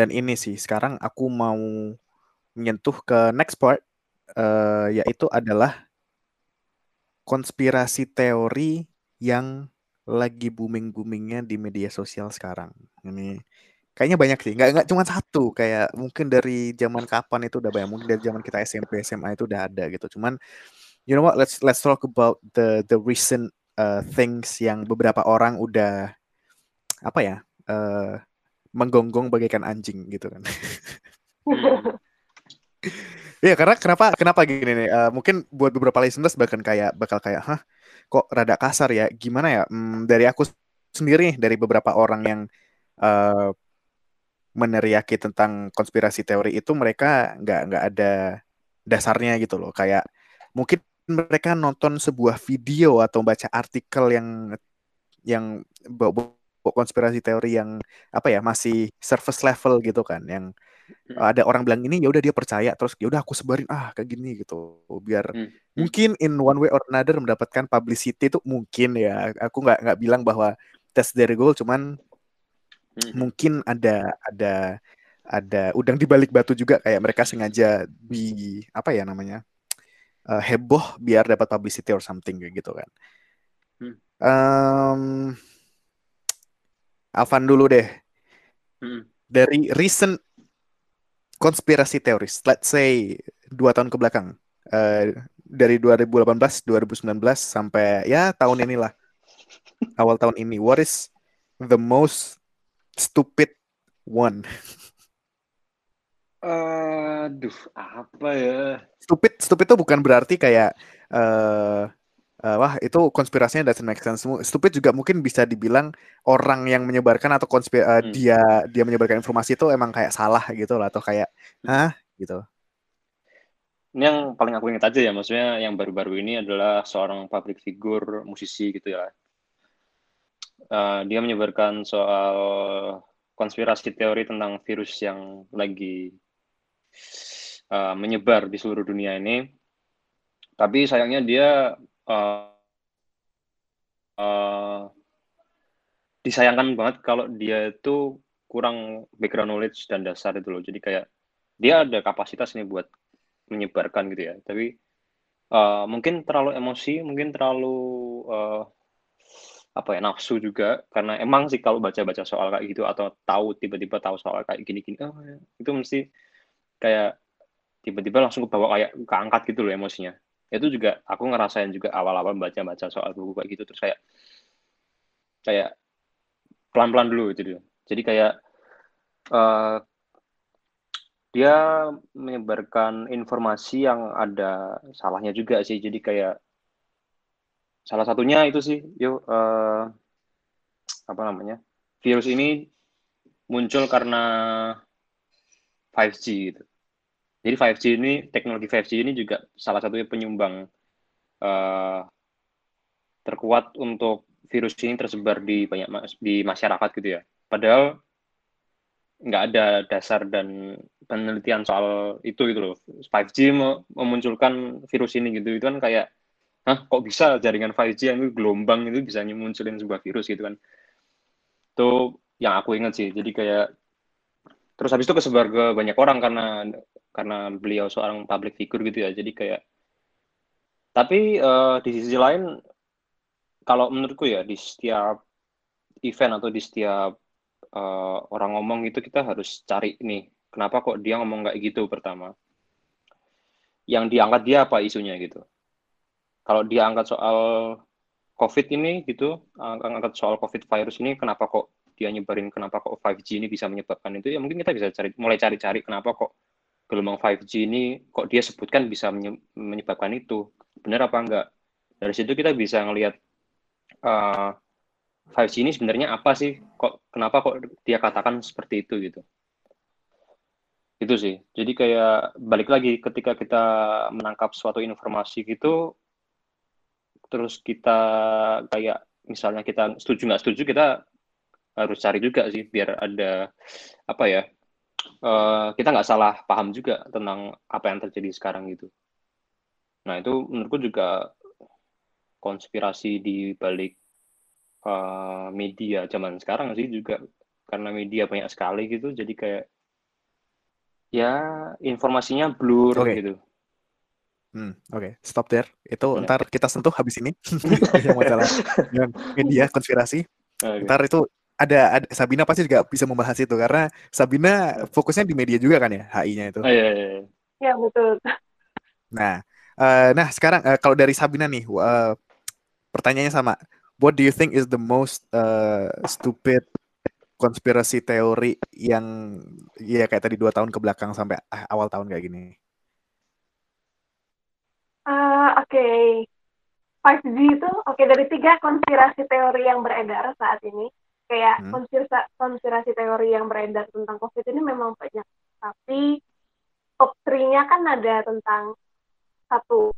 Dan ini sih sekarang aku mau menyentuh ke next part uh, yaitu adalah konspirasi teori yang lagi booming-boomingnya di media sosial sekarang. Ini kayaknya banyak sih, nggak nggak cuma satu, kayak mungkin dari zaman kapan itu udah banyak, mungkin dari zaman kita SMP SMA itu udah ada gitu. Cuman you know what, let's let's talk about the the recent uh, things yang beberapa orang udah apa ya uh, menggonggong bagaikan anjing gitu kan. Iya karena kenapa kenapa gini nih uh, mungkin buat beberapa listeners bahkan kayak bakal kayak hah kok rada kasar ya? Gimana ya? Hmm, dari aku sendiri dari beberapa orang yang uh, meneriaki tentang konspirasi teori itu mereka nggak nggak ada dasarnya gitu loh. Kayak mungkin mereka nonton sebuah video atau baca artikel yang yang konspirasi teori yang apa ya masih surface level gitu kan yang hmm. ada orang bilang ini ya udah dia percaya terus ya udah aku sebarin ah kayak gini gitu biar hmm. mungkin in one way or another mendapatkan publicity itu mungkin ya aku nggak nggak bilang bahwa that's their goal cuman hmm. mungkin ada ada ada udang di balik batu juga kayak mereka sengaja di apa ya namanya uh, heboh biar dapat publicity or something gitu kan. Hmm. Um, Alvan dulu deh. Hmm. Dari recent konspirasi teoris, let's say dua tahun ke belakang, uh, dari 2018, 2019 sampai ya tahun inilah, awal tahun ini, what is the most stupid one? Aduh, apa ya? Stupid, stupid itu bukan berarti kayak uh, uh, wah itu konspirasinya doesn't make sense. Stupid juga mungkin bisa dibilang orang yang menyebarkan atau konspir uh, hmm. dia dia menyebarkan informasi itu emang kayak salah gitu lah atau kayak hah gitu. Ini yang paling aku ingat aja ya, maksudnya yang baru-baru ini adalah seorang public figure, musisi gitu ya. Uh, dia menyebarkan soal konspirasi teori tentang virus yang lagi uh, menyebar di seluruh dunia ini. Tapi sayangnya dia uh, disayangkan banget kalau dia itu kurang background knowledge dan dasar itu loh. Jadi kayak dia ada kapasitas nih buat menyebarkan gitu ya. Tapi uh, mungkin terlalu emosi, mungkin terlalu uh, apa ya nafsu juga karena emang sih kalau baca-baca soal kayak gitu atau tahu tiba-tiba tahu soal kayak gini-gini oh, itu mesti kayak tiba-tiba langsung ke bawah kayak keangkat gitu loh emosinya itu juga aku ngerasain juga awal-awal baca-baca soal buku kayak gitu terus kayak kayak pelan-pelan dulu gitu jadi kayak uh, dia menyebarkan informasi yang ada salahnya juga sih jadi kayak salah satunya itu sih yuk uh, apa namanya virus ini muncul karena 5G gitu. Jadi 5G ini teknologi 5G ini juga salah satunya penyumbang uh, terkuat untuk virus ini tersebar di banyak di masyarakat gitu ya. Padahal nggak ada dasar dan penelitian soal itu gitu loh. 5G memunculkan virus ini gitu itu kan kayak Hah, kok bisa jaringan 5G yang gelombang itu bisa munculin sebuah virus gitu kan. Itu yang aku ingat sih. Jadi kayak terus habis itu kesebar ke banyak orang karena karena beliau seorang public figure gitu ya. Jadi kayak tapi uh, di sisi lain kalau menurutku ya di setiap event atau di setiap uh, orang ngomong itu kita harus cari nih kenapa kok dia ngomong kayak gitu pertama. Yang diangkat dia apa isunya gitu. Kalau dia angkat soal covid ini gitu angkat soal covid virus ini kenapa kok dia nyebarin kenapa kok 5G ini bisa menyebabkan itu ya mungkin kita bisa cari mulai cari-cari kenapa kok gelombang 5G ini kok dia sebutkan bisa menyebabkan itu? Benar apa enggak? Dari situ kita bisa ngelihat uh, 5G ini sebenarnya apa sih? Kok kenapa kok dia katakan seperti itu gitu? Itu sih. Jadi kayak balik lagi ketika kita menangkap suatu informasi gitu terus kita kayak misalnya kita setuju nggak setuju kita harus cari juga sih biar ada apa ya uh, kita nggak salah paham juga tentang apa yang terjadi sekarang gitu. Nah itu menurutku juga konspirasi di balik uh, media zaman sekarang sih juga karena media banyak sekali gitu jadi kayak ya informasinya blur Oke. gitu. Hmm, oke, stop there. Itu Ya. ntar kita sentuh habis ini yang masalah media konspirasi. Oke. Ntar itu ada, ada Sabina pasti juga bisa membahas itu karena Sabina fokusnya di media juga kan ya, HI-nya itu. Oh, iya, iya, iya. Ya betul. Nah, eh, nah sekarang eh, kalau dari Sabina nih, eh, pertanyaannya sama. What do you think is the most eh, stupid konspirasi teori yang ya kayak tadi dua tahun ke belakang sampai ah, awal tahun kayak gini? Ah, Oke, 5G itu oke dari tiga konspirasi teori yang beredar saat ini. Kayak Hmm. konspirasi, konspirasi teori yang beredar tentang COVID ini memang banyak. Tapi top 3-nya kan ada tentang satu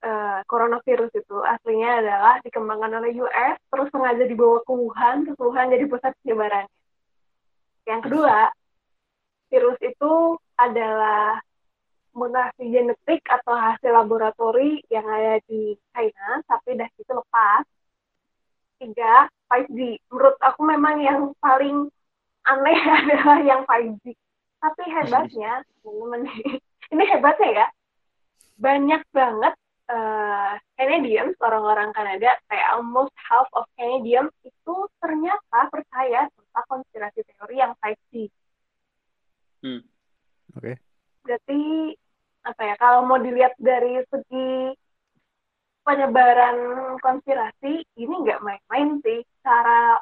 eh, coronavirus itu aslinya adalah dikembangkan oleh US, terus sengaja dibawa ke Wuhan, terus Wuhan jadi pusat penyebarannya. Yang kedua, virus itu adalah mutasi genetik atau hasil laboratori yang ada di China, tapi dah itu lepas. Tiga, 5G. Menurut aku memang yang paling aneh adalah yang 5G. Tapi hebatnya, teman-teman, ini hebatnya ya, banyak banget eh, Canadians, orang-orang Kanada, kayak almost half of Canadians itu ternyata percaya tentang konspirasi teori yang 5G. Hmm. Oke. berarti apa ya kalau mau dilihat dari segi penyebaran konspirasi ini nggak main-main sih. Cara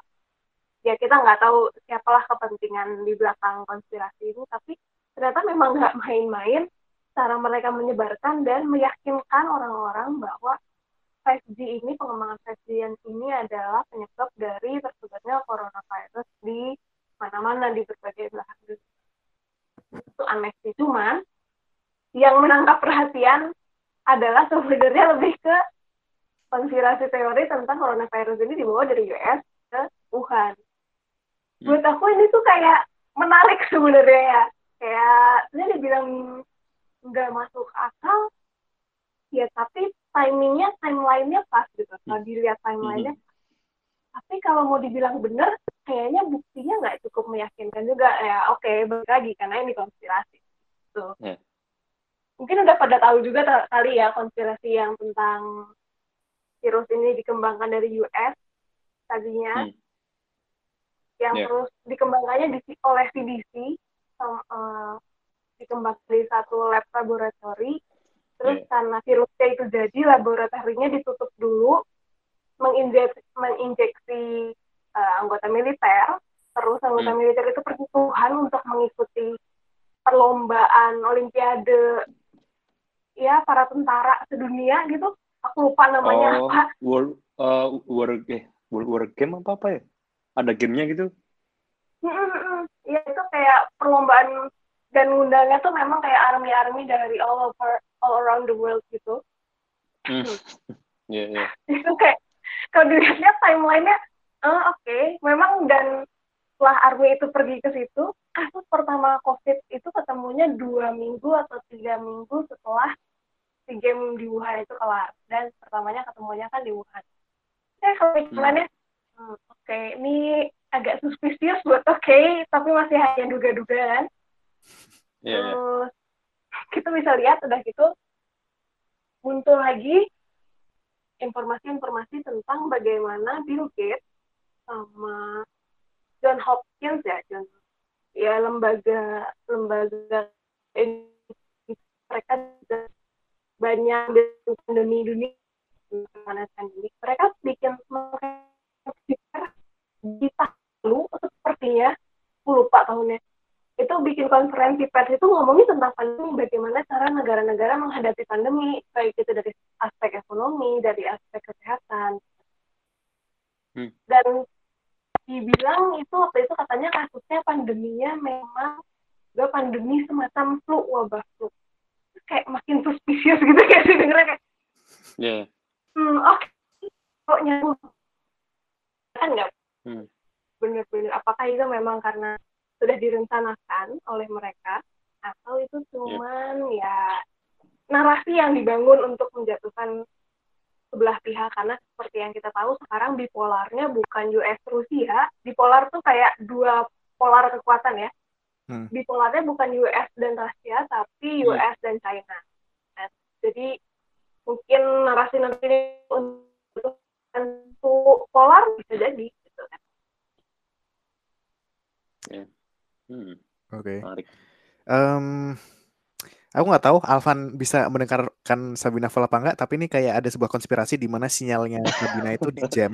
ya kita nggak tahu siapalah kepentingan di belakang konspirasi ini tapi ternyata memang nggak main-main. Cara mereka menyebarkan dan meyakinkan orang-orang bahwa 5G ini pengembangan 5G yang ini adalah penyebab dari tersebarnya coronavirus di mana-mana di berbagai belahan dunia. Itu aneh sih cuman yang menangkap perhatian adalah sebenarnya lebih ke konspirasi teori tentang coronavirus ini dibawa dari US ke Wuhan. Buat aku ini tuh kayak menarik sebenarnya ya. Kayak dia dibilang nggak masuk akal, ya tapi timingnya, timelinenya pas gitu. Kalau dilihat timelinenya, tapi kalau mau dibilang benar, kayaknya buktinya nggak cukup meyakinkan juga. Ya oke, balik lagi karena ini konspirasi. Tuh. Ya. Mungkin udah pada tahu juga kali ya konspirasi yang tentang virus ini dikembangkan dari US tadinya, Hmm. yang Ya. terus dikembangkannya di, oleh CDC, sama, eh, dikembangkan di satu lab laboratori, terus Ya. karena virusnya itu jadi laboratorinya ditutup dulu, menginjeksi, menginjeksi eh, anggota militer, terus anggota Hmm. militer itu Wuhan untuk mengikuti perlombaan olimpiade ya para tentara sedunia gitu aku lupa namanya Oh, apa World, uh, World, eh, World War Game apa apa ya? Ada gamenya gitu? Mm-mm-mm. ya itu kayak perlombaan dan ngundangnya tuh memang kayak army-army dari all over all around the world gitu Hmm. Iya, iya. itu kayak kalau dilihatnya timelinenya eh, oke memang dan setelah army itu pergi ke situ kasus pertama covid itu ketemunya dua minggu atau tiga minggu setelah si game di Wuhan itu kelar. Dan pertamanya ketemunya kan di Wuhan. Ya kalau timelinenya hmm, oke. Ini agak suspicious buat oke tapi masih hanya duga-dugaan Iya, iya. Terus kita bisa lihat udah gitu muncul lagi informasi-informasi tentang bagaimana Bill Gates sama John Hopkins ya John ya lembaga lembaga mereka banyak pandemi dunia mana pandemi mereka bikin di tahun lalu sepertinya aku lupa tahunnya. Itu bikin konferensi pers itu ngomongin tentang pandemi bagaimana cara negara-negara menghadapi pandemi baik itu dari aspek ekonomi dari aspek kesehatan. Hmm. dan dibilang itu waktu itu katanya kasusnya pandeminya memang gak pandemi semacam flu wabah flu kayak makin suspicious gitu ya sih dengernya kayak Iya. hmm oke kok nyambung? Kan nggak? Hmm. bener-bener apakah itu memang karena sudah direncanakan oleh mereka atau itu cuman ya narasi yang dibangun untuk menjatuhkan sebelah pihak? Karena seperti yang kita tahu sekarang bipolarnya bukan US Rusia. Bipolar tuh kayak dua polar kekuatan ya Hmm. bipolarnya bukan US dan Rusia tapi Hmm. US dan China. Nah, jadi mungkin narasi nanti ini untuk untuk polar bisa jadi gitu kan. Hmm, Oke. menarik. Em, aku nggak tahu Alvan bisa mendengarkan Sabina Fall apa enggak, tapi ini kayak ada sebuah konspirasi di mana sinyalnya Sabina itu di jam.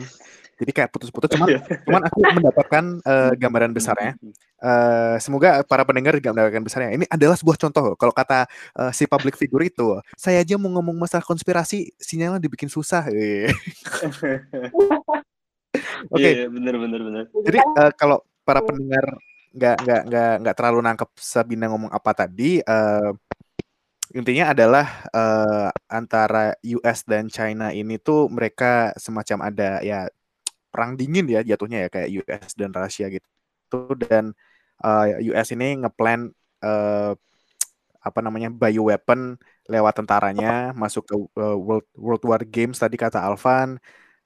Jadi kayak putus-putus. Cuman, cuman aku mendapatkan eh, gambaran besarnya. Eh, semoga para pendengar juga mendapatkan besarnya. Ini adalah sebuah contoh. Kalau kata eh, si public figure itu, saya aja mau ngomong masalah konspirasi, sinyalnya dibikin susah. Eh. Oke. Iya, bener bener bener. Jadi eh, kalau para pendengar nggak nggak nggak nggak terlalu nangkep Sabina ngomong apa tadi, eh, intinya adalah eh, antara US dan China ini tuh mereka semacam ada ya perang dingin ya jatuhnya ya kayak US dan Rusia gitu. Dan eh, US ini ngeplan eh, apa namanya bioweapon lewat tentaranya masuk ke eh, World World War Games tadi kata Alvan.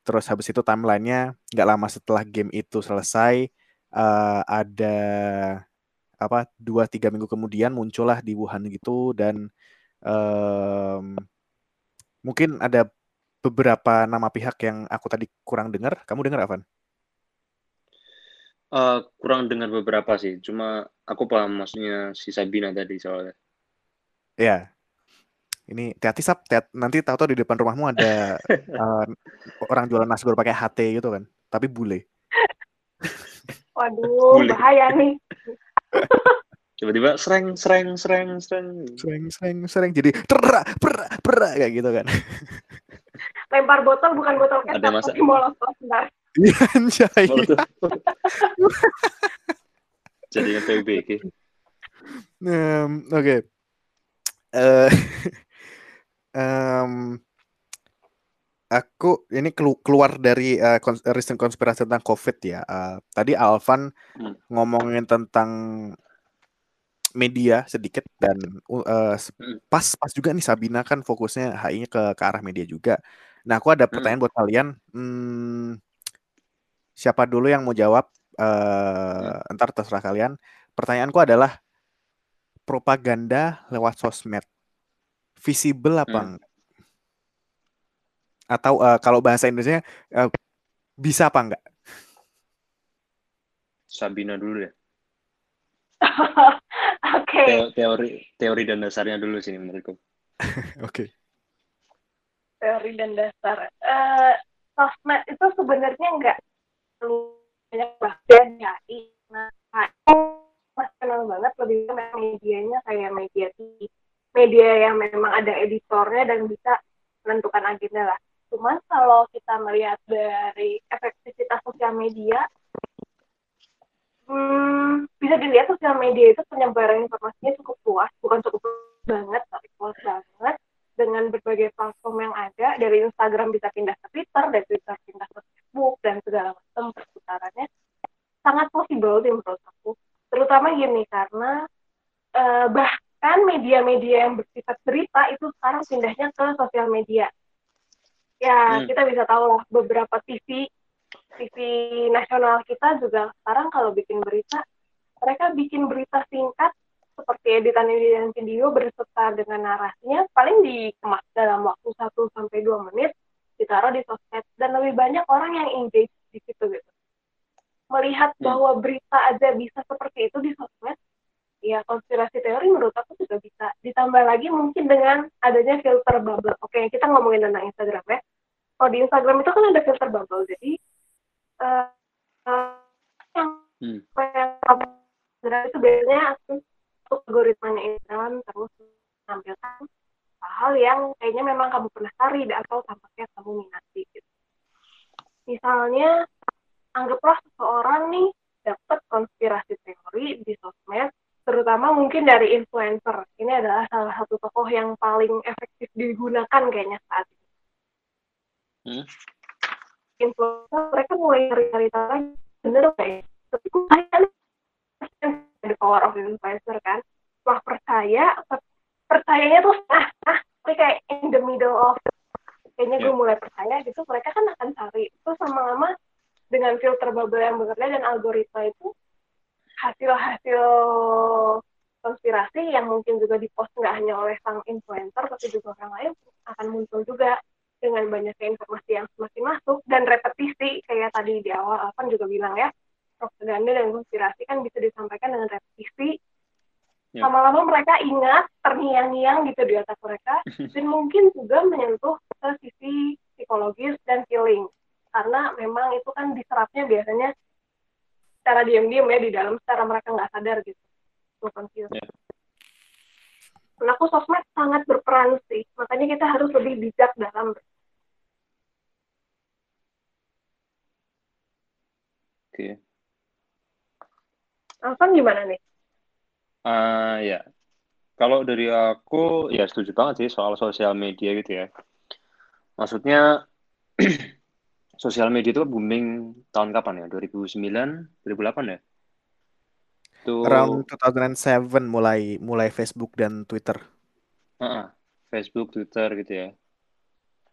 Terus habis itu timelinenya nggak lama setelah game itu selesai eh, ada apa dua tiga minggu kemudian muncullah di Wuhan gitu. Dan em, mungkin ada beberapa nama pihak yang aku tadi kurang dengar kamu dengar Avan? Eh, kurang dengar beberapa sih, cuma aku paham maksudnya si Sabina tadi soalnya. Ya ini hati-hati sap Tet. nanti tahu-tahu di depan rumahmu ada eh, orang jualan nasgor pakai HT gitu kan tapi bule Waduh, Boleh. bahaya nih. Tiba-tiba sereng sereng sereng sereng. sering sering sering jadi terak perak perak kayak gitu kan Lempar botol bukan botol Ada kecap, masa- tapi molotov. Bentar. Iya, anjay. Jadinya PBG. Em, Oke. Eh, em, aku ini kelu- keluar dari eh, kons- recent konspirasi tentang COVID ya. Eh, tadi Alvan Hmm. ngomongin tentang media sedikit dan uh, se- Hmm. pas pas juga nih Sabina kan fokusnya HI-nya ke ke arah media juga. Nah, aku ada pertanyaan buat kalian. Hmm, siapa dulu yang mau jawab? Eh, Ntar terserah kalian. Pertanyaanku adalah propaganda lewat sosmed visible apa Hmm. enggak? Atau eh, kalau bahasa Indonesia eh, bisa apa enggak? Sabina dulu deh. Oke. Teo- teori teori dan dasarnya dulu sini menurutku. Oke. teori dan dasar. Eh, sosmed itu sebenarnya nggak perlu banyak bagian ya. Nah, mas kenal banget lebih ke medianya kayak media TV. media yang memang ada editornya dan bisa menentukan agenda lah. Cuman kalau kita melihat dari efektivitas sosial media, hmm, bisa dilihat sosial media itu penyebaran informasinya cukup luas, bukan cukup banget, tapi luas banget dengan berbagai platform yang ada dari Instagram bisa pindah ke Twitter, dari Twitter pindah ke Facebook dan segala macam perputarannya sangat possible sih menurut aku. Terutama gini karena eh, bahkan media-media yang bersifat berita itu sekarang pindahnya ke sosial media. Ya Hmm. kita bisa tahu lah beberapa TV TV nasional kita juga sekarang kalau bikin berita mereka bikin berita singkat seperti editan-editan video berserta dengan narasinya paling dikemas dalam waktu 1 sampai 2 menit ditaruh di sosmed dan lebih banyak orang yang engage di situ gitu. Melihat Hmm. bahwa berita aja bisa seperti itu di sosmed, ya konspirasi teori menurut aku juga bisa. Ditambah lagi mungkin dengan adanya filter bubble. Oke, kita ngomongin tentang Instagram ya. Kalau di Instagram itu kan ada filter bubble, jadi eh, yang Hmm. yang itu biasanya untuk algoritmanya Instagram terus menampilkan hal-hal yang kayaknya memang kamu pernah cari atau tampaknya kamu minati gitu. Misalnya anggaplah seseorang nih dapat konspirasi teori di sosmed, terutama mungkin dari influencer. Ini adalah salah satu tokoh yang paling efektif digunakan kayaknya saat ini. Hmm. Influencer mereka mulai cari-cari tahu bener nggak ya? Tapi kayaknya the power of influencer kan. Setelah percaya, per- percayanya tuh nah, nah, tapi kayak in the middle of kayaknya gue Yeah. mulai percaya gitu, mereka kan akan cari. Terus lama-lama dengan filter bubble yang bekerja dan algoritma itu hasil-hasil konspirasi yang mungkin juga dipost nggak hanya oleh sang influencer tapi juga orang lain akan muncul juga dengan banyaknya informasi yang semakin masuk dan repetisi kayak tadi di awal Alvan juga bilang ya propaganda dan konspirasi kan bisa disampaikan dengan repetisi ya. lama-lama mereka ingat terngiang-ngiang gitu di otak mereka dan mungkin juga menyentuh ke sisi psikologis dan feeling karena memang itu kan diserapnya biasanya secara diam-diam ya di dalam secara mereka nggak sadar gitu. Yeah. Aku sosmed sangat berperan sih, makanya kita harus lebih bijak dalam Oke. Okay. Alvan gimana nih? Uh, ya, kalau dari aku ya setuju banget sih soal sosial media gitu ya. Maksudnya sosial media itu booming tahun kapan ya? 2009, 2008 ya? Itu around 2007 mulai mulai Facebook dan Twitter. Uh, Facebook, Twitter gitu ya.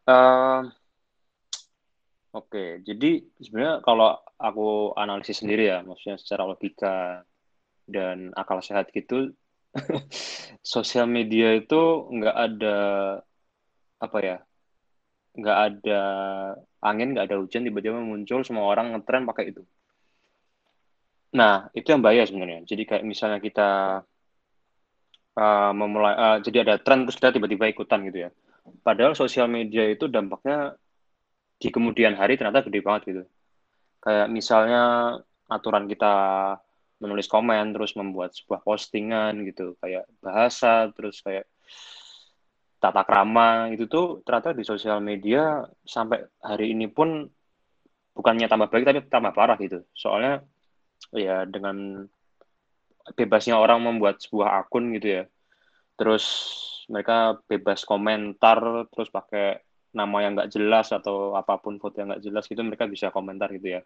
Uh, Oke, okay. jadi sebenarnya kalau aku analisis sendiri ya, maksudnya secara logika dan akal sehat gitu, sosial media itu nggak ada apa ya, nggak ada angin, nggak ada hujan, tiba-tiba muncul semua orang ngetren pakai itu. Nah, itu yang bahaya sebenarnya. Jadi kayak misalnya kita uh, memulai, uh, jadi ada tren terus kita tiba-tiba ikutan gitu ya. Padahal sosial media itu dampaknya di kemudian hari ternyata gede banget gitu. Kayak misalnya aturan kita menulis komen terus membuat sebuah postingan gitu kayak bahasa terus kayak tata krama itu tuh ternyata di sosial media sampai hari ini pun bukannya tambah baik tapi tambah parah gitu soalnya ya dengan bebasnya orang membuat sebuah akun gitu ya. Terus mereka bebas komentar terus pakai nama yang nggak jelas atau apa pun foto yang nggak jelas gitu mereka bisa komentar gitu ya.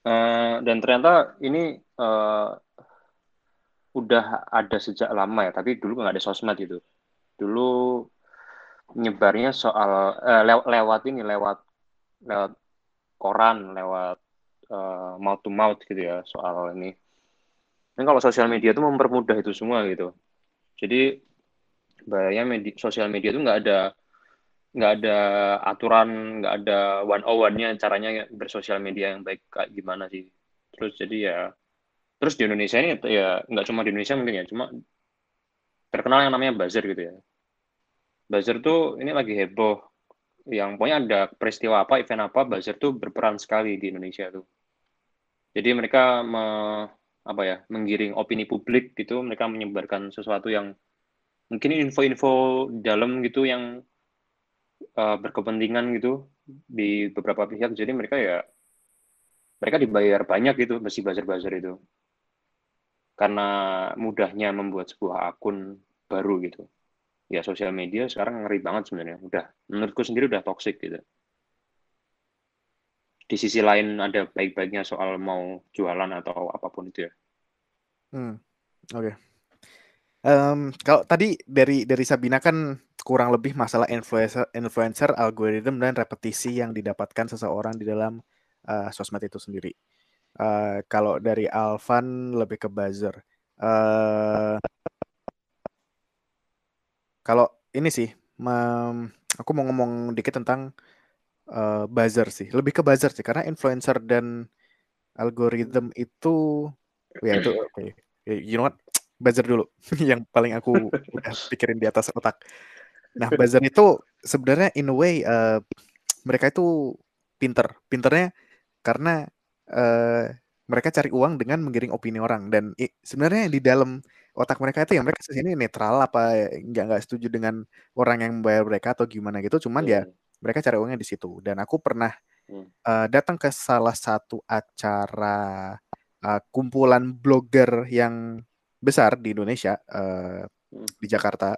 Uh, dan ternyata ini uh, udah ada sejak lama ya tapi dulu nggak ada sosmed gitu. Dulu nyebarnya soal uh, lew lewat ini lewat lewat koran lewat uh, mouth to mouth gitu ya soal ini. Dan kalau sosial media itu mempermudah itu semua gitu. Jadi bahayanya media, sosial media itu nggak ada nggak ada aturan, nggak ada one on one-nya caranya bersosial media yang baik kayak gimana sih. Terus jadi ya terus di Indonesia ini ya nggak cuma di Indonesia mungkin ya, cuma terkenal yang namanya buzzer gitu ya. Buzzer tuh ini lagi heboh yang pokoknya ada peristiwa apa, event apa, buzzer tuh berperan sekali di Indonesia tuh. Jadi mereka me, apa ya menggiring opini publik gitu, mereka menyebarkan sesuatu yang mungkin info-info dalam gitu yang uh, berkepentingan gitu di beberapa pihak. Jadi mereka ya mereka dibayar banyak gitu besi buzzer-buzzer itu karena mudahnya membuat sebuah akun baru gitu. Ya sosial media sekarang ngeri banget sebenarnya. Udah menurutku sendiri udah toxic gitu di sisi lain ada baik-baiknya soal mau jualan atau apa pun itu ya. Hmm, oke. Okay. Um, kalau tadi dari dari Sabina kan kurang lebih masalah influencer, influencer, algoritma dan repetisi yang didapatkan seseorang di dalam uh, sosmed itu sendiri. Uh, kalau dari Alvan lebih ke buzzer. Uh, kalau ini sih, aku mau ngomong dikit tentang uh, buzzer sih, lebih ke buzzer sih karena influencer dan algoritma itu ya itu. Okay. You know what? Buzzer dulu yang paling aku udah pikirin di atas otak. Nah, buzzer itu sebenarnya in a way uh, mereka itu pinter. Pinternya karena uh, mereka cari uang dengan menggiring opini orang dan i, sebenarnya di dalam otak mereka itu yang mereka sini netral apa nggak nggak setuju dengan orang yang membayar mereka atau gimana gitu cuman ya iya mereka cari uangnya di situ dan aku pernah hmm. uh, datang ke salah satu acara uh, kumpulan blogger yang besar di Indonesia uh, hmm. di Jakarta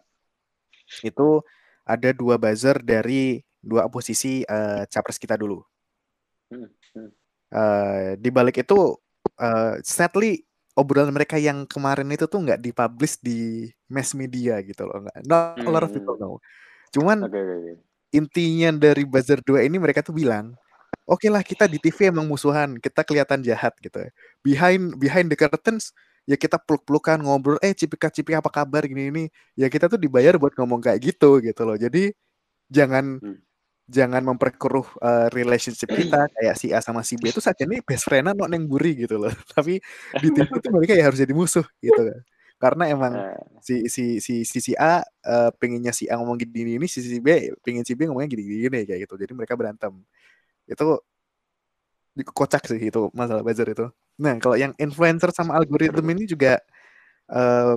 itu ada dua buzzer dari dua posisi uh, capres kita dulu hmm. Hmm. Uh, di balik itu uh, sadly obrolan mereka yang kemarin itu tuh nggak dipublish di mass media gitu loh nggak not a lot of people hmm. know cuman okay, okay, okay intinya dari buzzer 2 ini mereka tuh bilang oke lah kita di TV emang musuhan, kita kelihatan jahat gitu ya. Behind behind the curtains ya kita peluk-pelukan ngobrol, eh Cipika Cipika apa kabar gini ini. Ya kita tuh dibayar buat ngomong kayak gitu gitu loh. Jadi jangan Hmm. jangan memperkeruh uh, relationship kita kayak si A sama si B itu saja nih best friend no neng buri gitu loh. Tapi di TV itu mereka ya harus jadi musuh gitu kan. Karena emang Nah, si si si si, si A uh, pengennya si A ngomong gini ini si si B pengen si B ngomongnya gini gini kayak gitu. Jadi mereka berantem. Itu kocak sih itu masalah buzzer itu. Nah kalau yang influencer sama algoritma ini juga uh,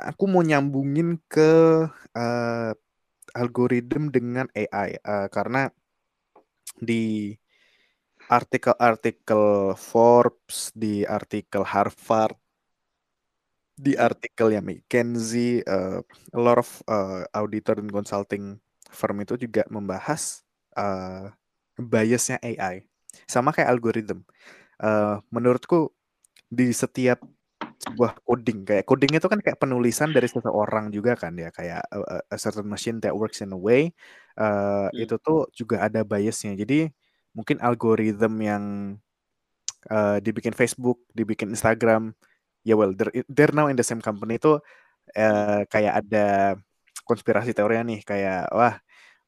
aku mau nyambungin ke uh, algoritma dengan AI uh, karena di artikel-artikel Forbes di artikel Harvard di artikelnya McKinsey, uh, a lot of uh, auditor dan consulting firm itu juga membahas uh, biasnya AI, sama kayak algoritma. Uh, menurutku di setiap sebuah coding, kayak coding itu kan kayak penulisan dari seseorang juga kan ya, kayak a, a certain machine that works in a way, uh, Hmm. itu tuh juga ada biasnya. Jadi mungkin algoritma yang uh, dibikin Facebook, dibikin Instagram, ya well they're, they're now in the same company itu eh, kayak ada konspirasi teorinya nih kayak wah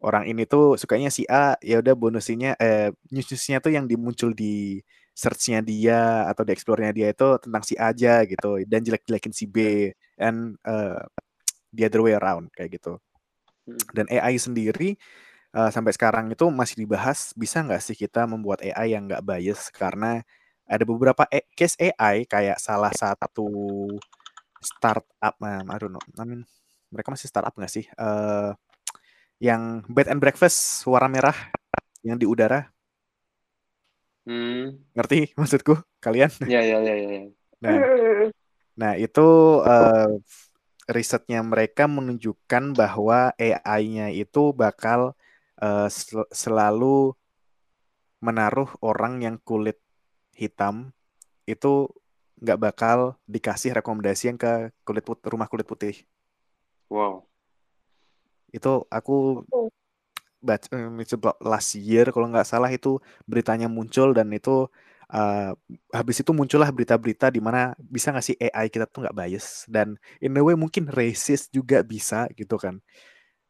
orang ini tuh sukanya si A ya udah bonusnya eh newsnya tuh yang dimuncul di searchnya dia atau di explore-nya dia itu tentang si A aja gitu dan jelek-jelekin si B and uh, the other way around kayak gitu Hmm. dan AI sendiri uh, sampai sekarang itu masih dibahas bisa nggak sih kita membuat AI yang nggak bias karena ada beberapa e- case AI kayak salah satu startup, um, I don't know, I mean, mereka masih startup nggak sih? Uh, yang bed and breakfast warna merah yang di udara, Hmm. ngerti maksudku kalian? Ya, ya, ya, ya. ya. Nah, nah itu uh, risetnya mereka menunjukkan bahwa AI-nya itu bakal uh, sel- selalu menaruh orang yang kulit hitam itu nggak bakal dikasih rekomendasi yang ke kulit put rumah kulit putih. Wow. Itu aku baca um, it's about last year kalau nggak salah itu beritanya muncul dan itu uh, habis itu muncullah berita-berita di mana bisa nggak sih AI kita tuh nggak bias dan in a way mungkin racist juga bisa gitu kan.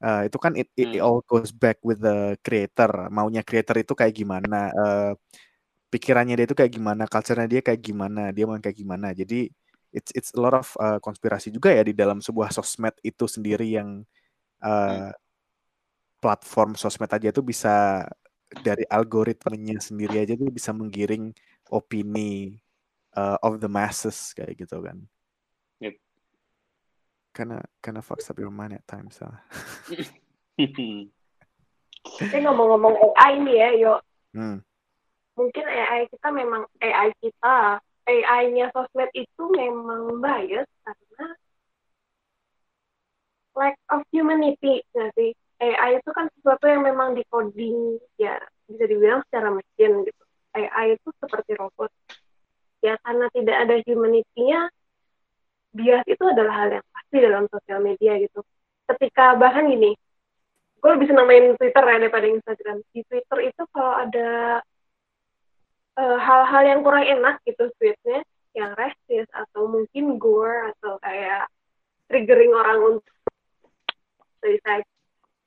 Uh, itu kan it, it, it Hmm. all goes back with the creator. Maunya creator itu kayak gimana, uh, pikirannya dia itu kayak gimana, culture-nya dia kayak gimana, dia mau kayak gimana. Jadi it's it's a lot of uh, konspirasi juga ya di dalam sebuah sosmed itu sendiri yang uh, platform sosmed aja tuh bisa dari algoritmenya sendiri aja tuh bisa menggiring opini uh, of the masses kayak gitu kan. Yep. Karena karena fucks up your mind at times. ah. Tapi ngomong-ngomong AI nih ya, yo, Hmm. Mungkin AI kita memang AI kita, AI-nya sosmed itu memang bias karena lack of humanity nggak sih? AI itu kan sesuatu yang memang di-coding ya bisa dibilang secara mesin gitu. AI itu seperti robot. Ya karena tidak ada humanity-nya, bias itu adalah hal yang pasti dalam sosial media gitu. Ketika bahkan gini, gue lebih senang main Twitter ya daripada Instagram. Di Twitter itu kalau ada eh, hal-hal yang kurang enak gitu tweetnya, yang rasis atau mungkin gore atau kayak triggering orang untuk suicide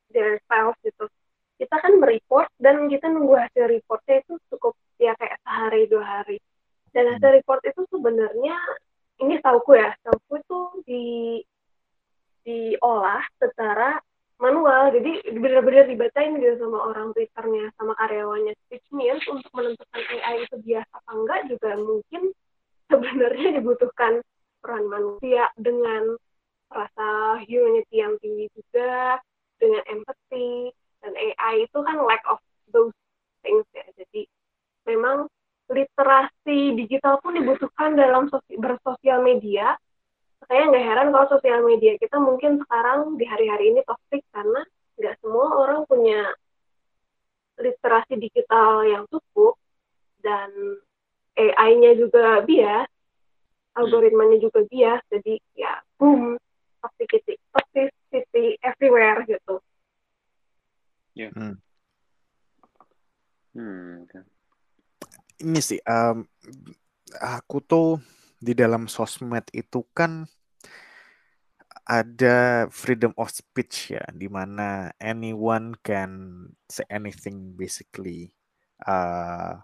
their spouse gitu. Kita kan mereport dan kita nunggu hasil reportnya itu cukup ya kayak sehari dua hari. Dan hasil report itu sebenarnya ini tauku ya, tauku itu di diolah secara manual. Jadi benar-benar dibacain gitu sama orang twitternya sama karyawannya which means untuk menentukan AI itu biasa apa enggak juga mungkin sebenarnya dibutuhkan peran manusia dengan rasa humanity yang tinggi juga dengan empathy dan AI itu kan lack of those things ya. Jadi memang literasi digital pun dibutuhkan dalam sosi- bersosial media saya nggak heran kalau sosial media kita mungkin sekarang di hari-hari ini toxic karena nggak semua orang punya literasi digital yang cukup dan AI-nya juga bias, algoritmanya juga bias, jadi ya boom, toxicity, toxicity everywhere gitu. Hmm. Hmm, oke. Ini sih, um, aku tuh di dalam sosmed itu kan ada freedom of speech ya, di mana anyone can say anything basically. Uh,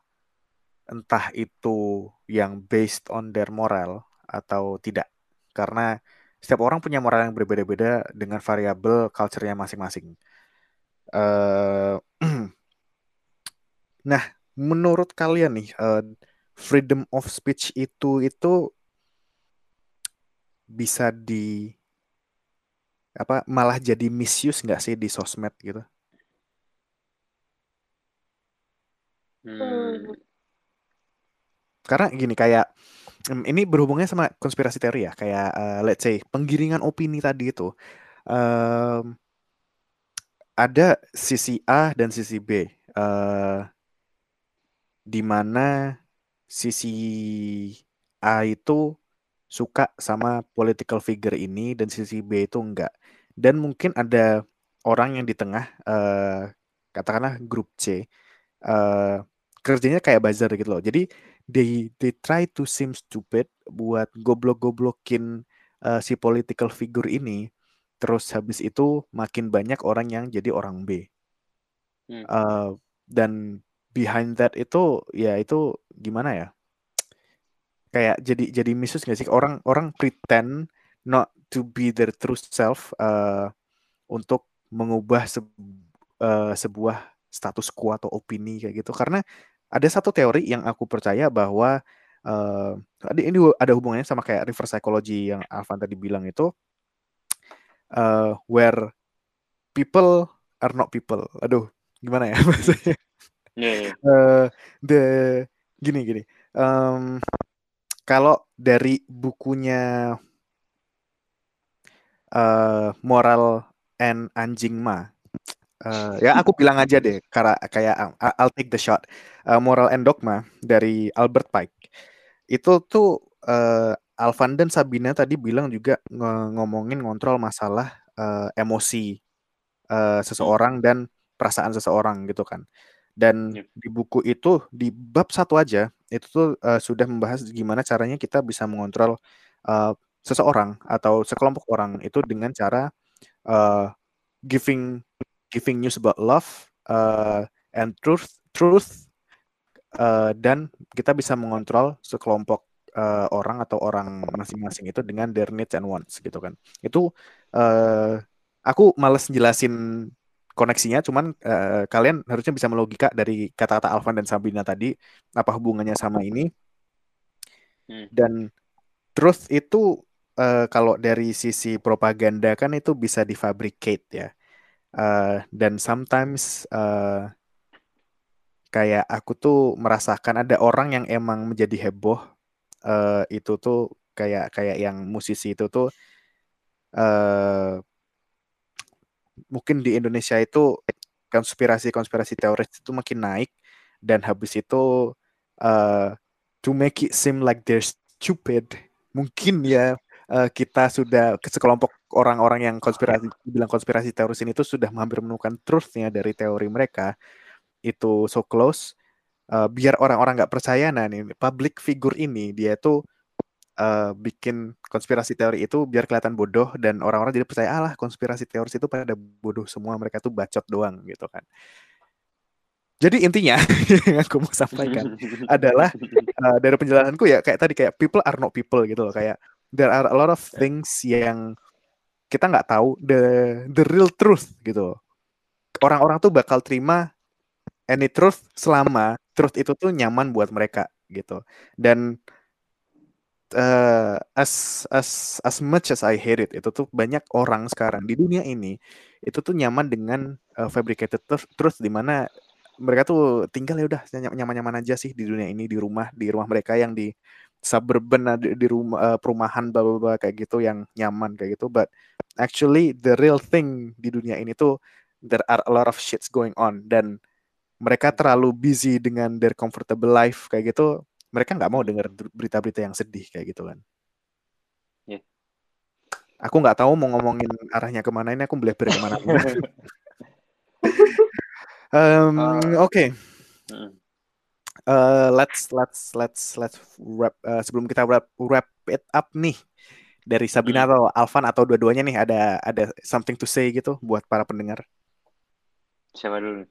entah itu yang based on their moral atau tidak. Karena setiap orang punya moral yang berbeda-beda dengan variabel culture-nya masing-masing. Uh, nah, menurut kalian nih, uh, freedom of speech itu itu bisa di apa malah jadi misuse nggak sih di sosmed gitu? Hmm, Karena gini kayak ini berhubungnya sama konspirasi teori ya kayak eh, let's say penggiringan opini tadi itu em, ada sisi A dan sisi B eh, di mana sisi A itu suka sama political figure ini dan sisi B itu enggak dan mungkin ada orang yang di tengah eh, katakanlah grup C eh, kerjanya kayak buzzer gitu loh jadi they they try to seem stupid buat goblok-goblokin uh, si political figure ini. Terus habis itu makin banyak orang yang jadi orang B. Hmm. Uh, dan behind that itu ya itu gimana ya? Kayak jadi jadi misus gak sih orang orang pretend not to be their true self uh, untuk mengubah se uh, sebuah status quo atau opini kayak gitu karena ada satu teori yang aku percaya bahwa uh, ini ada hubungannya sama kayak reverse psychology yang Alvan tadi bilang itu uh, where people are not people. Aduh, gimana ya maksudnya? Yeah, yeah. Uh, the gini gini. Um, kalau dari bukunya uh, Moral and Anjing Ma Uh, ya aku bilang aja deh karena kayak I'll take the shot uh, moral and dogma dari Albert Pike itu tuh uh, Alvan dan Sabina tadi bilang juga ng ngomongin ngontrol masalah uh, emosi uh, seseorang dan perasaan seseorang gitu kan dan yep. di buku itu di bab satu aja itu tuh uh, sudah membahas gimana caranya kita bisa mengontrol uh, seseorang atau sekelompok orang itu dengan cara uh, giving giving news about love uh, and truth truth uh, dan kita bisa mengontrol sekelompok uh, orang atau orang masing-masing itu dengan their needs and wants gitu kan itu uh, aku males jelasin koneksinya cuman uh, kalian harusnya bisa melogika dari kata-kata Alvan dan Sabina tadi apa hubungannya sama ini hmm. dan truth itu uh, kalau dari sisi propaganda kan itu bisa difabricate ya uh, dan sometimes uh, kayak aku tuh merasakan ada orang yang emang menjadi heboh uh, itu tuh kayak kayak yang musisi itu tuh uh, mungkin di Indonesia itu konspirasi-konspirasi teoris itu makin naik dan habis itu uh, to make it seem like they're stupid mungkin ya uh, kita sudah sekelompok orang-orang yang konspirasi bilang konspirasi teoris ini tuh sudah hampir menemukan truthnya dari teori mereka. Itu so close uh, biar orang-orang nggak percaya nah nih public figure ini dia tuh uh, bikin konspirasi teori itu biar kelihatan bodoh dan orang-orang jadi percaya alah konspirasi teoris itu pada bodoh semua mereka tuh bacot doang gitu kan jadi intinya yang aku mau sampaikan adalah uh, dari penjelasanku ya kayak tadi kayak people are not people gitu loh kayak there are a lot of things yang kita nggak tahu the the real truth gitu. Orang-orang tuh bakal terima any truth selama truth itu tuh nyaman buat mereka gitu. Dan uh, as as as much as I hate it, itu tuh banyak orang sekarang di dunia ini itu tuh nyaman dengan uh, fabricated truth, truth di mana mereka tuh tinggal ya udah nyaman-nyaman aja sih di dunia ini di rumah di rumah mereka yang di suburban di, di rumah uh, perumahan bla bla kayak gitu yang nyaman kayak gitu. But actually the real thing di dunia ini tuh there are a lot of shits going on dan mereka terlalu busy dengan their comfortable life kayak gitu mereka nggak mau dengar berita-berita yang sedih kayak gitu kan yeah. aku nggak tahu mau ngomongin arahnya ke mana ini aku belajar ke mana um, uh, oke okay. Mm. Uh, let's let's let's let's wrap uh, sebelum kita wrap wrap it up nih dari Sabina Hmm. atau Alvan atau dua-duanya nih ada ada something to say gitu buat para pendengar. Siapa dulu?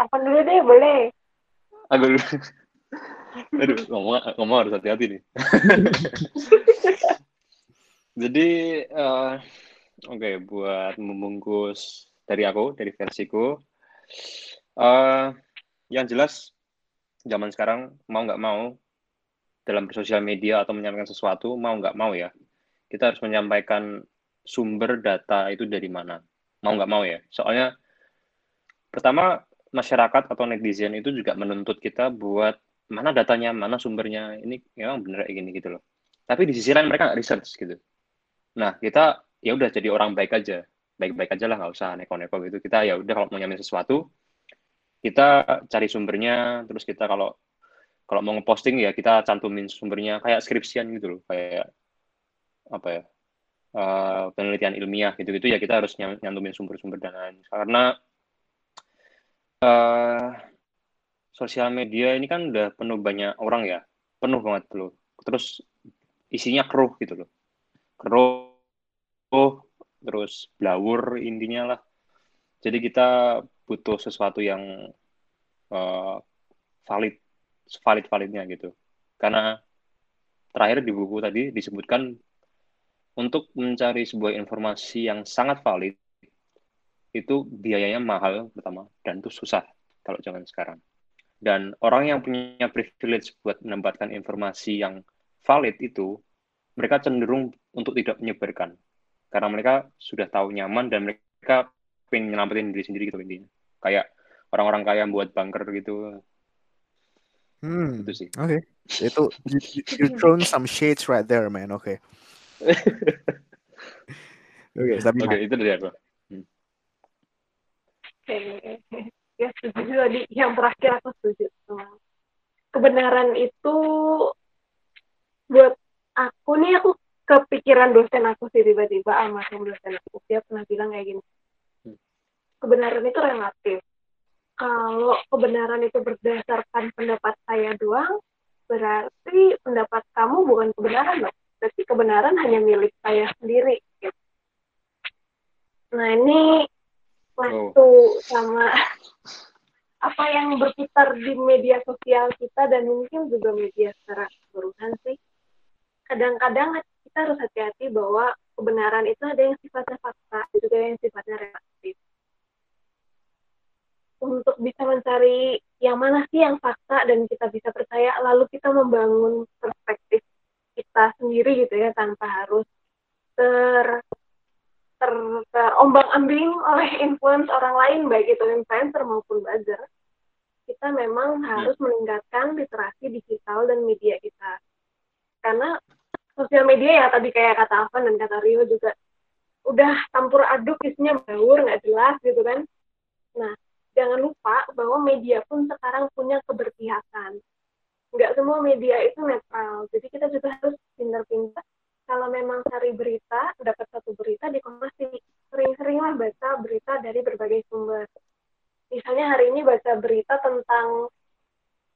Apa dulu deh, boleh. Aku dulu. Aduh, ngomong, ngomong harus hati-hati nih. Jadi, eh, oke, buat membungkus dari aku, dari versiku, eh, yang jelas zaman sekarang mau nggak mau dalam bersosial media atau menyampaikan sesuatu mau nggak mau ya kita harus menyampaikan sumber data itu dari mana mau nggak mau ya soalnya pertama masyarakat atau netizen itu juga menuntut kita buat mana datanya mana sumbernya ini memang bener kayak gini gitu loh. Tapi di sisi lain mereka nggak research gitu. Nah kita ya udah jadi orang baik aja. Baik-baik aja lah nggak usah neko-neko gitu. Kita ya udah kalau mau nyamain sesuatu kita cari sumbernya terus kita kalau kalau mau ngeposting ya kita cantumin sumbernya kayak skripsian gitu loh kayak apa ya eh, penelitian ilmiah gitu-gitu ya kita harus nyantumin sumber-sumber dan karena eh sosial media ini kan udah penuh banyak orang ya. Penuh banget loh. Terus isinya keruh gitu loh. Keruh terus blawur intinya lah. Jadi kita butuh sesuatu yang eh, valid valid validnya gitu. Karena terakhir di buku tadi disebutkan untuk mencari sebuah informasi yang sangat valid itu biayanya mahal pertama dan itu susah kalau zaman sekarang dan orang yang punya privilege buat menempatkan informasi yang valid itu mereka cenderung untuk tidak menyebarkan karena mereka sudah tahu nyaman dan mereka pengen nyelamatin diri sendiri gitu intinya kayak orang-orang kaya yang buat bunker gitu Hmm. itu sih Oke. Itu you, you, thrown some shades right there, man. Oke. Oke, Sabina. oke itu dari aku Oke. Ya, setuju tadi. Yang terakhir aku setuju. sama. Kebenaran itu buat aku nih, aku kepikiran dosen aku sih tiba-tiba almarhum dosen aku. Dia pernah bilang kayak gini. Hmm. Kebenaran itu relatif. Kalau kebenaran itu berdasarkan pendapat saya doang, berarti pendapat kamu bukan kebenaran loh. Berarti kebenaran hanya milik saya sendiri. gitu. Nah ini waktu sama apa yang berputar di media sosial kita dan mungkin juga media secara keseluruhan sih. Kadang-kadang kita harus hati-hati bahwa kebenaran itu ada yang sifatnya fakta, ada juga yang sifatnya relatif. Untuk bisa mencari yang mana sih yang fakta dan kita bisa percaya, lalu kita membangun perspektif kita sendiri gitu ya, tanpa harus ter ter terombang ambing oleh influence orang lain baik itu influencer maupun buzzer kita memang harus meningkatkan literasi digital dan media kita. Karena sosial media ya tadi kayak kata Alvan dan kata Rio juga udah campur aduk isinya baur nggak jelas gitu kan. Nah jangan lupa bahwa media pun sekarang punya keberpihakan. Nggak semua media itu netral jadi kita juga harus pintar-pintar kalau memang cari berita, dapat satu berita dikonfirmasi. Sering-seringlah baca berita dari berbagai sumber. Misalnya hari ini baca berita tentang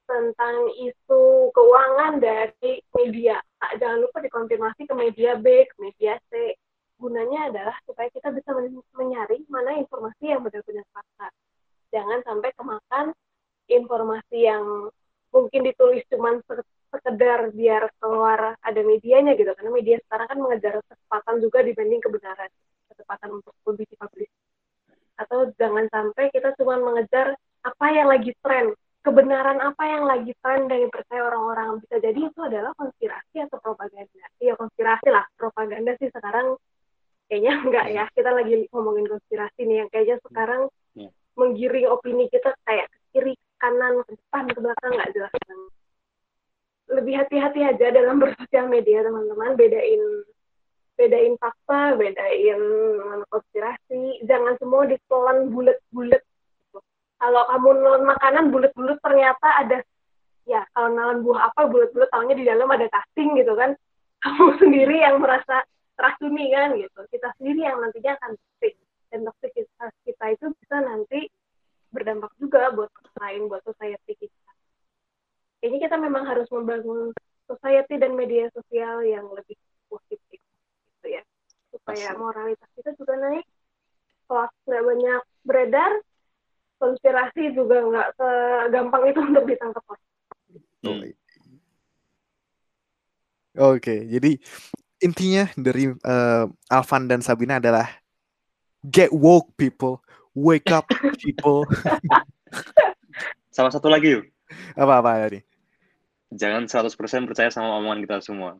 tentang isu keuangan dari media. Nah, jangan lupa dikonfirmasi ke media B, ke media C. Gunanya adalah supaya kita bisa men- menyaring mana informasi yang benar-benar fakta. Jangan sampai kemakan informasi yang mungkin ditulis cuman se- sekedar biar keluar ada medianya gitu. Karena media sekarang kan mengejar kecepatan juga dibanding kebenaran. Kecepatan untuk lebih dipublish. Atau jangan sampai kita cuma mengejar apa yang lagi tren. Kebenaran apa yang lagi tren dan dipercaya orang-orang. Bisa jadi itu adalah konspirasi atau propaganda. Iya konspirasi lah. Propaganda sih sekarang kayaknya enggak ya. Kita lagi ngomongin konspirasi nih yang kayaknya sekarang Iya. menggiring opini kita kayak ke kiri kanan ke depan ke belakang. Nggak jelas banget lebih hati-hati aja dalam bersosial media teman-teman. Bedain bedain fakta bedain konspirasi. Jangan semua ditelan bulat-bulat. Kalau kamu nelan makanan bulat-bulat ternyata ada ya kalau nelan buah apa bulat-bulat tahunya di dalam ada casing gitu kan. Kamu sendiri yang merasa teracuni kan gitu. Kita sendiri yang nantinya akan toxic. Dan toxic kita, itu bisa nanti berdampak juga buat rasain buat society kita. Kayaknya kita memang harus membangun society dan media sosial yang lebih positif gitu ya. Supaya Asik. moralitas kita juga naik, hoax nggak banyak beredar, konspirasi juga nggak segampang itu untuk ditangkap orang. Hmm. Oke, jadi intinya dari eh, Alvan dan Sabina adalah get woke people, wake up people. Sama satu lagi yuk, Apa-apa tadi? Jangan 100% percaya sama omongan kita semua.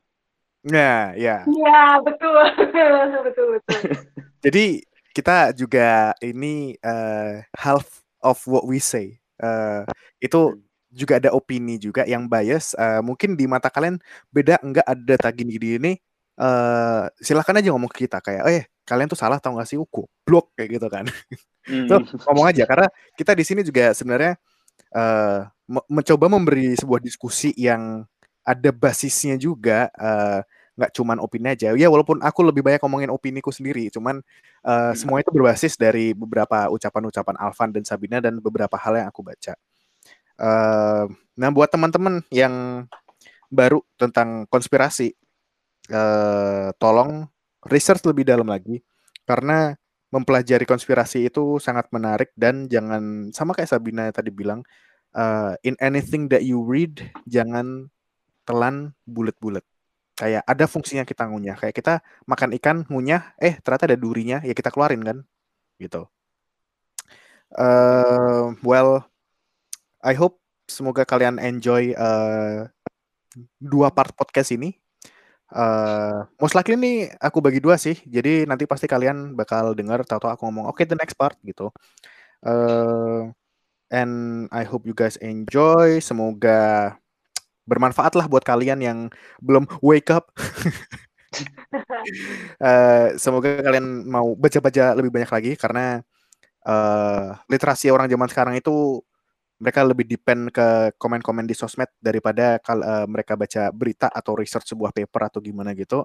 Nah, ya. Iya betul, betul betul. Jadi kita juga ini eh, half of what we say. Eh, itu juga ada opini juga yang bias. Eh, mungkin di mata kalian beda enggak ada data gini-gini eh silahkan aja ngomong ke kita kayak, eh kalian tuh salah tau gak sih uku blok kayak gitu kan. Hmm. Tuh, ngomong aja karena kita di sini juga sebenarnya eh me- mencoba memberi sebuah diskusi yang ada basisnya juga eh, nggak cuman opini aja ya walaupun aku lebih banyak ngomongin opiniku sendiri cuman eh, Hmm. semua itu berbasis dari beberapa ucapan-ucapan Alvan dan Sabina dan beberapa hal yang aku baca Eh, nah buat teman-teman yang baru tentang konspirasi eh, tolong research lebih dalam lagi karena mempelajari konspirasi itu sangat menarik dan jangan sama kayak Sabina tadi bilang uh, in anything that you read jangan telan bulat-bulat. Kayak ada fungsinya kita ngunyah. Kayak kita makan ikan ngunyah eh ternyata ada durinya ya kita keluarin kan gitu. Uh, well I hope semoga kalian enjoy uh, dua part podcast ini Uh, most likely nih aku bagi dua sih. Jadi nanti pasti kalian bakal dengar tahu-tahu aku ngomong oke the next part gitu. Uh, and I hope you guys enjoy. Semoga bermanfaat lah buat kalian yang belum wake up. Uh, semoga kalian mau baca-baca lebih banyak lagi karena uh, literasi orang zaman sekarang itu mereka lebih depend ke komen-komen di sosmed daripada kal uh, mereka baca berita atau research sebuah paper atau gimana gitu.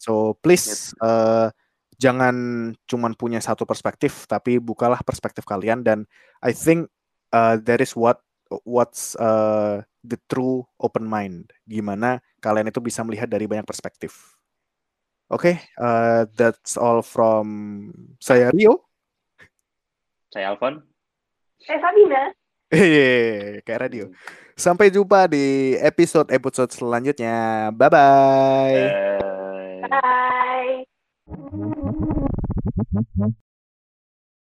So please uh, jangan cuman punya satu perspektif, tapi bukalah perspektif kalian dan I think uh, that is what what's uh, the true open mind. Gimana kalian itu bisa melihat dari banyak perspektif. Oke, okay, uh, that's all from saya Rio. Saya Alvan. Eh Sabina. Hehehe, kayak radio. Sampai jumpa di episode-episode selanjutnya. Bye-bye. Bye. Bye.